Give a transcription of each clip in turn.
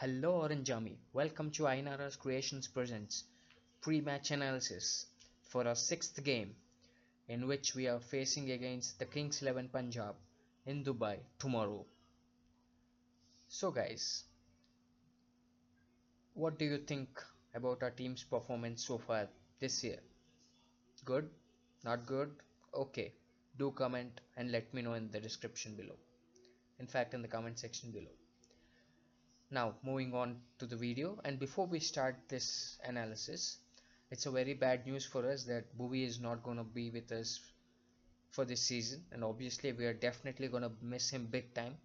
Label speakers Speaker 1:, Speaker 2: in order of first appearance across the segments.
Speaker 1: Hello Orange Army, welcome to Ainara's Creations Presents pre-match analysis for our sixth game in which we are facing against the Kings 11 Punjab in Dubai tomorrow. So guys, what do you think about our team's performance so far this year? Good? Not good? Okay, do comment and let me know in the description below. In fact, in the comment section below now moving on to the video. And before we start this analysis it's a very bad news for us that Bhuvi is not going to be with us for this season. And obviously we are definitely going to miss him big time.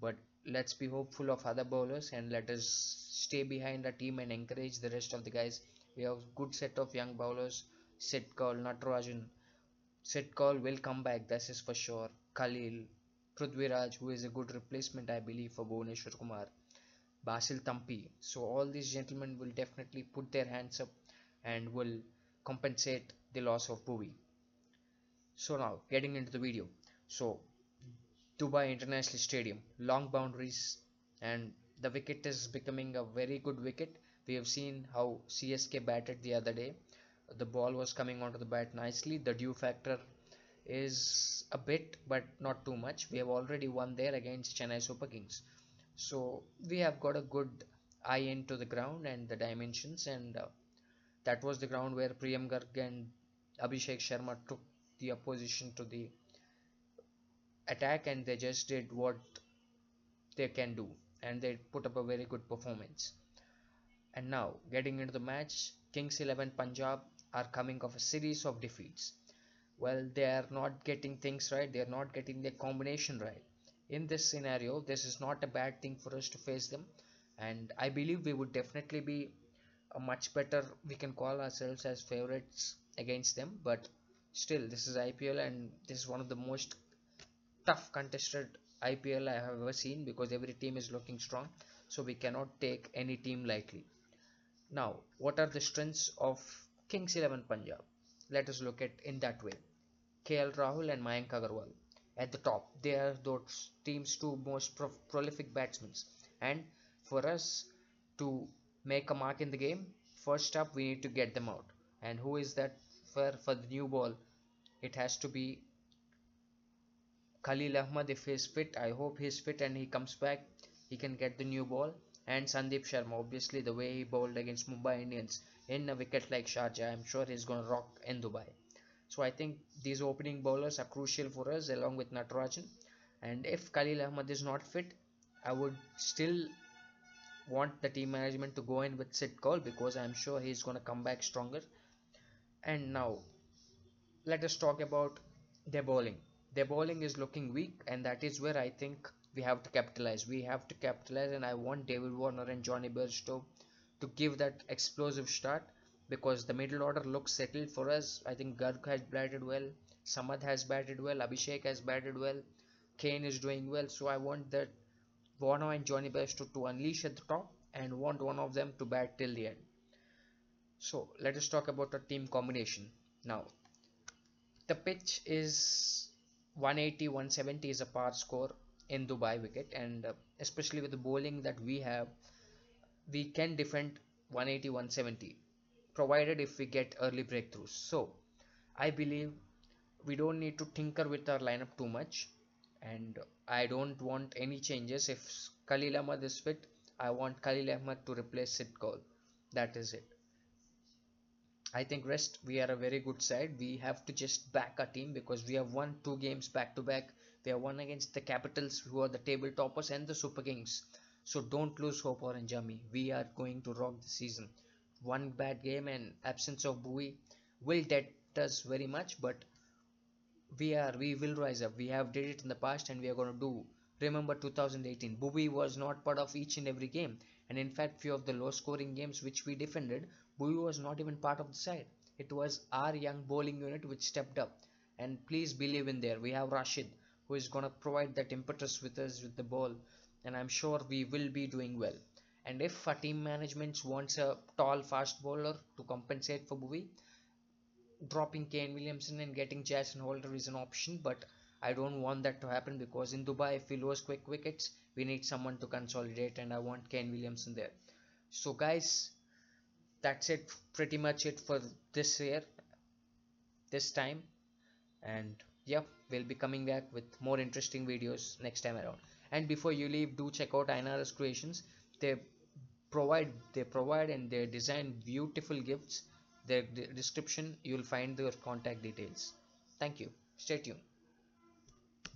Speaker 1: But let's be hopeful of other bowlers and let us stay behind the team and encourage the rest of the guys. We have a good set of young bowlers. Sid Kaul, Natarajan. Sid Kaul will come back this is for sure. Khalil Prithviraj who is a good replacement I believe for Bhuvneshwar Kumar Basil Thampi. So all these gentlemen will definitely put their hands up and will compensate the loss of Bhuvi. So now getting into the video. So Dubai International Stadium, long boundaries and the wicket is becoming a very good wicket. We have seen how CSK batted the other day. The ball was coming onto the bat nicely. The dew factor is a bit but not too much. We have already won there against Chennai Super Kings so we have got a good eye into the ground and the dimensions and uh, that was the ground where Priyam Garg and Abhishek Sharma took the opposition to the attack and they just did what they can do and they put up a very good performance. And now getting into the match Kings 11 Punjab are coming off a series of defeats. Well they are not getting things right they are not getting the combination right in this scenario this is not a bad thing for us to face them. And i believe we would definitely be a much better we can call ourselves as favorites against them. But still this is ipl and this is one of the most tough contested ipl i have ever seen because every team is looking strong. So we cannot take any team lightly. Now what are the strengths of kings 11 punjab? Let us look at in that way. Kl rahul and mayank agarwal at the top. They are those team's two most pro prolific batsmen. And for us to make a mark in the game, first up we need to get them out. And who is that for, for the new ball? It has to be Khalil Ahmad if he's fit. I hope he's fit and he comes back. He can get the new ball. And Sandeep Sharma, obviously the way he bowled against Mumbai Indians in a wicket like Sharjah, I'm sure he's going to rock in Dubai. So I think these opening bowlers are crucial for us along with Natarajan. And if Khalil Ahmad is not fit, I would still want the team management to go in with Sid Kaul because I'm sure he's going to come back stronger. And now, let us talk about their bowling. Their bowling is looking weak, and that is where I think we have to capitalize. We have to capitalize, and I want David Warner and Jonny Bairstow to give that explosive start because the middle order looks settled for us. I think Garg has batted well, Samad has batted well, Abhishek has batted well, Kane is doing well. So I want that Warner and Jonny Bairstow to unleash at the top and want one of them to bat till the end. So let us talk about a team combination. Now the pitch is 180 170 is a par score in Dubai wicket and uh, especially with the bowling that we have we can defend 180 170 provided if we get early breakthroughs. So I believe we don't need to tinker with our lineup too much and I don't want any changes. If Khalil Ahmad is fit, I want Khalil Ahmad to replace Sid Kaul. That is it. I think rest we are a very good side. We have to just back our team because we have won two games back to back. We have won against the Capitals who are the table toppers and the Super Kings. So don't lose hope Orange Army. We are going to rock the season one bad game and absence of Bhuvi will debt us very much but we are we will rise up. We have did it in the past and we are going to do. Remember 2018 Bhuvi was not part of each and every game. And in fact few of the low scoring games which we defended Bhuvi was not even part of the side. It was our young bowling unit which stepped up. And please believe in there. We have Rashid who is going to provide that impetus with us with the ball. And I'm sure we will be doing well and if a team management wants a tall fast bowler to compensate for Bhuvi dropping Kane Williamson and getting Jason Holder is an option but I don't want that to happen because in Dubai if we lose quick wickets we need someone to consolidate and I want Kane Williamson there. So guys that's it pretty much it for this year this time. And yeah we'll be coming back with more interesting videos next time around. And before you leave do check out INRS creations. They provide they provide and they design beautiful gifts. Their description you'll find their contact details. Thank you. Stay tuned